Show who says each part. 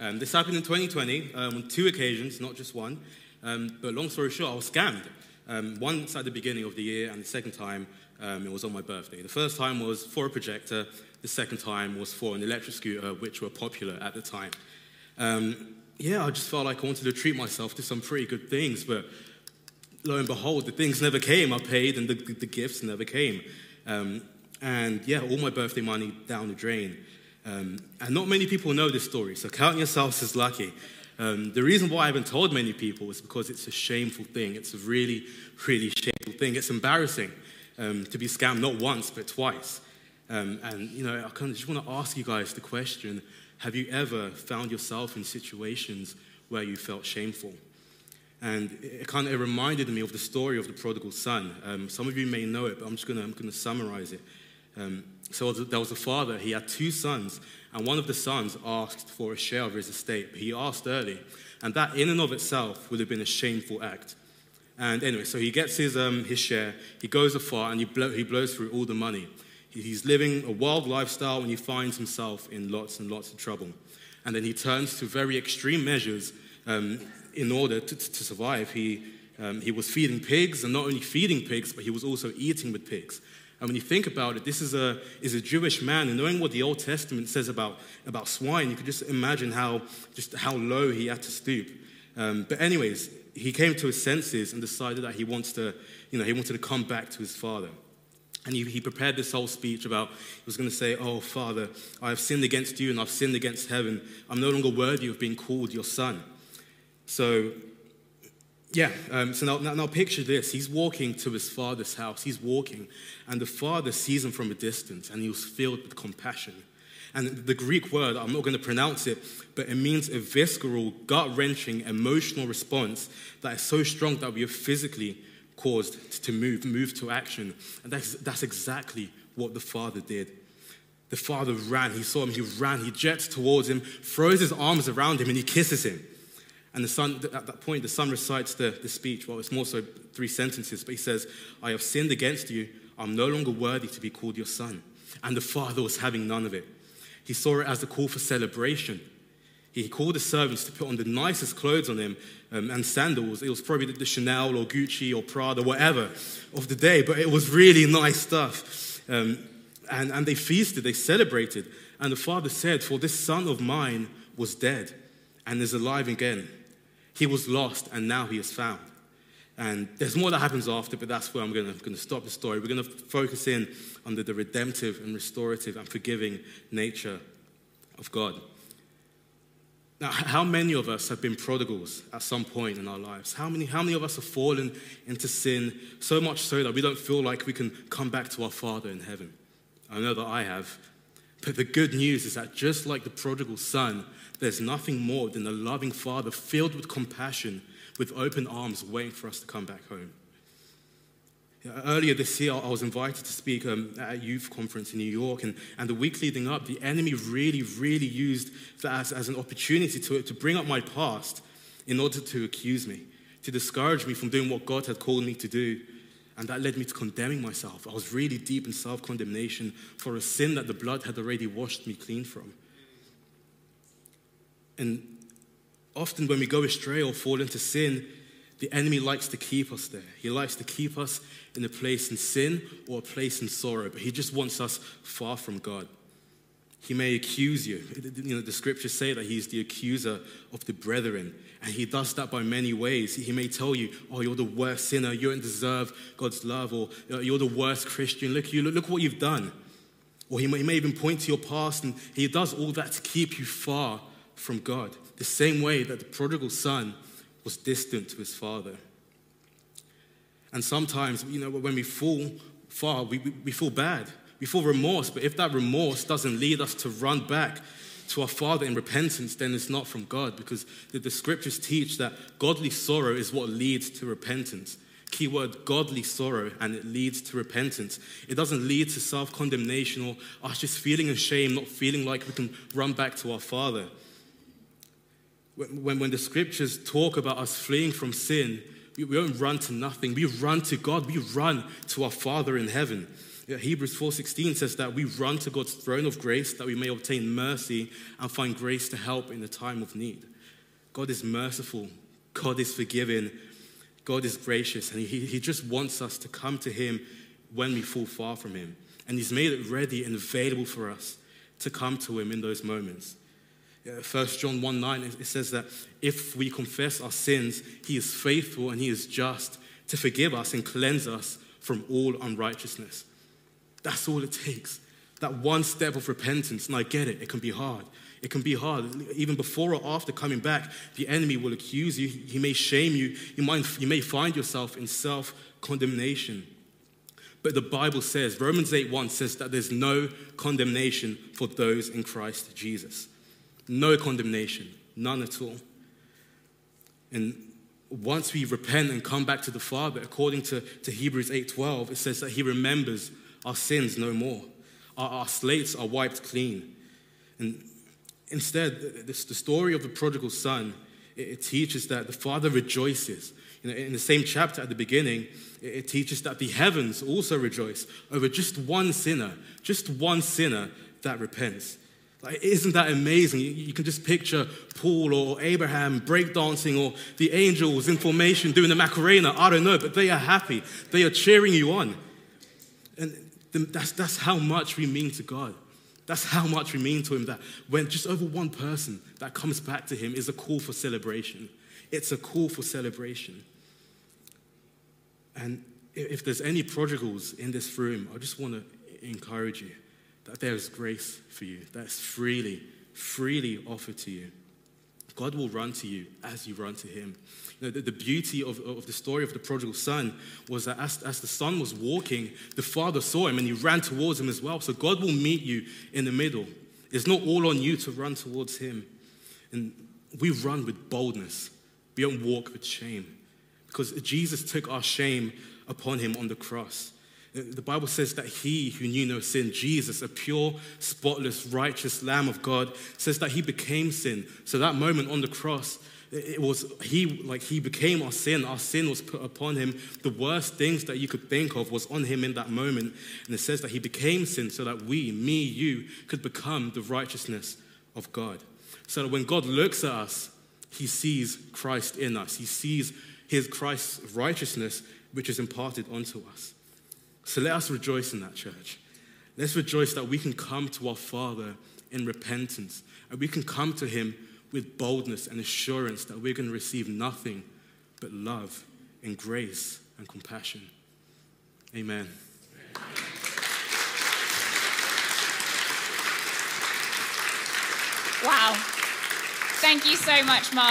Speaker 1: Um, this happened in 2020 um, on two occasions, not just one. Um, but long story short, I was scammed. Um, once at the beginning of the year, and the second time um, it was on my birthday. The first time was for a projector, the second time was for an electric scooter, which were popular at the time. Um, yeah, I just felt like I wanted to treat myself to some pretty good things, but lo and behold, the things never came. I paid, and the, the gifts never came. And yeah, all my birthday money down the drain. Um, and not many people know this story, so count yourselves as lucky. Um, the reason why I haven't told many people is because it's a shameful thing. It's a really, really shameful thing. It's embarrassing um, to be scammed not once, but twice. Um, and, you know, I kind of just want to ask you guys the question have you ever found yourself in situations where you felt shameful? And it kind of reminded me of the story of the prodigal son. Um, some of you may know it, but I'm just going to summarize it. Um, so there was a father, he had two sons, and one of the sons asked for a share of his estate. He asked early, and that in and of itself would have been a shameful act. And anyway, so he gets his, um, his share, he goes afar, and he, blow, he blows through all the money. He's living a wild lifestyle, and he finds himself in lots and lots of trouble. And then he turns to very extreme measures um, in order to, to survive. He, um, he was feeding pigs, and not only feeding pigs, but he was also eating with pigs. And when you think about it, this is a, is a Jewish man, and knowing what the Old Testament says about, about swine, you could just imagine how, just how low he had to stoop. Um, but anyways, he came to his senses and decided that he wants to, you know, he wanted to come back to his father. And he, he prepared this whole speech about, he was going to say, Oh, Father, I have sinned against you and I've sinned against heaven. I'm no longer worthy of being called your son. So yeah, um, so now, now, now, picture this. He's walking to his father's house. He's walking, and the father sees him from a distance, and he was filled with compassion. And the Greek word, I'm not going to pronounce it, but it means a visceral, gut wrenching, emotional response that is so strong that we are physically caused to move, move to action. And that's, that's exactly what the father did. The father ran. He saw him. He ran. He jets towards him, throws his arms around him, and he kisses him. And the son, at that point, the son recites the, the speech. Well, it's more so three sentences, but he says, I have sinned against you. I'm no longer worthy to be called your son. And the father was having none of it. He saw it as a call for celebration. He called the servants to put on the nicest clothes on him um, and sandals. It was probably the, Chanel or Gucci or Prada, whatever, of the day, but it was really nice stuff. Um, and, and they feasted, they celebrated. And the father said, For this son of mine was dead and is alive again. He was lost and now he is found. And there's more that happens after, but that's where I'm going to, stop the story. We're going to focus in on the, the redemptive and restorative and forgiving nature of God. Now, how many of us have been prodigals at some point in our lives? How many, how many of us have fallen into sin so much so that we don't feel like we can come back to our Father in heaven? I know that I have. But the good news is that just like the prodigal son, there's nothing more than a loving father filled with compassion, with open arms, waiting for us to come back home. Earlier this year, I was invited to speak um, at a youth conference in New York, and, and the week leading up, the enemy really, really used that as, as an opportunity to, to bring up my past in order to accuse me, to discourage me from doing what God had called me to do. And that led me to condemning myself. I was really deep in self condemnation for a sin that the blood had already washed me clean from. And often when we go astray or fall into sin, the enemy likes to keep us there. He likes to keep us in a place in sin or a place in sorrow, but he just wants us far from God. He may accuse you. You know, the scriptures say that he's the accuser of the brethren, and he does that by many ways. He may tell you, "Oh, you're the worst sinner. You don't deserve God's love," or uh, "You're the worst Christian. Look, you look what you've done." Or he may, he may even point to your past, and he does all that to keep you far from God, the same way that the prodigal son was distant to his father. And sometimes, you know, when we fall far, we, we, we feel bad. We feel remorse, but if that remorse doesn't lead us to run back to our Father in repentance, then it's not from God because the, the scriptures teach that godly sorrow is what leads to repentance. Keyword godly sorrow, and it leads to repentance. It doesn't lead to self condemnation or us just feeling ashamed, not feeling like we can run back to our Father when, when the scriptures talk about us fleeing from sin, we, we don't run to nothing. We run to God. We run to our Father in heaven. Hebrews 4:16 says that we run to God's throne of grace that we may obtain mercy and find grace to help in the time of need. God is merciful. God is forgiving. God is gracious. And he, he just wants us to come to Him when we fall far from Him. And He's made it ready and available for us to come to Him in those moments. 1 John 1 9, it says that if we confess our sins, He is faithful and He is just to forgive us and cleanse us from all unrighteousness. That's all it takes. That one step of repentance. And I get it, it can be hard. It can be hard. Even before or after coming back, the enemy will accuse you. He may shame you. You, might, you may find yourself in self condemnation. But the Bible says, Romans 8 1 says that there's no condemnation for those in Christ Jesus. No condemnation, none at all. And once we repent and come back to the Father, according to, to Hebrews 8 12, it says that He remembers our sins no more. Our, our slates are wiped clean. And instead, this, the story of the prodigal son, it, it teaches that the father rejoices. You know, in the same chapter at the beginning, it, it teaches that the heavens also rejoice over just one sinner, just one sinner that repents. Like, isn't that amazing? You, you, can just picture Paul or Abraham breakdancing or the angels in formation doing the Macarena. I don't know, but they are happy. They are cheering you on. That's, that's how much we mean to God. That's how much we mean to Him that when just over one person that comes back to Him is a call for celebration. It's a call for celebration. And if there's any prodigals in this room, I just want to encourage you that there is grace for you, that's freely, freely offered to you. God will run to you as you run to Him. You know, the, the, beauty of, of the story of the prodigal son was that as, as the son was walking, the father saw him and he ran towards him as well. So God will meet you in the middle. It's not all on you to run towards Him. And we run with boldness, we don't walk with shame because Jesus took our shame upon Him on the cross. The Bible says that he who knew no sin, Jesus, a pure, spotless, righteous Lamb of God, says that he became sin. So that moment on the cross, it was he like he became our sin. Our sin was put upon him. The worst things that you could think of was on him in that moment. And it says that he became sin so that we, me, you, could become the righteousness of God. So that when God looks at us, he sees Christ in us. He sees his Christ's righteousness, which is imparted onto us. So let us rejoice in that, church. Let's rejoice that we can come to our Father in repentance and we can come to Him with boldness and assurance that we're going to receive nothing but love and grace and compassion. Amen.
Speaker 2: Wow. Thank you so much, Mark.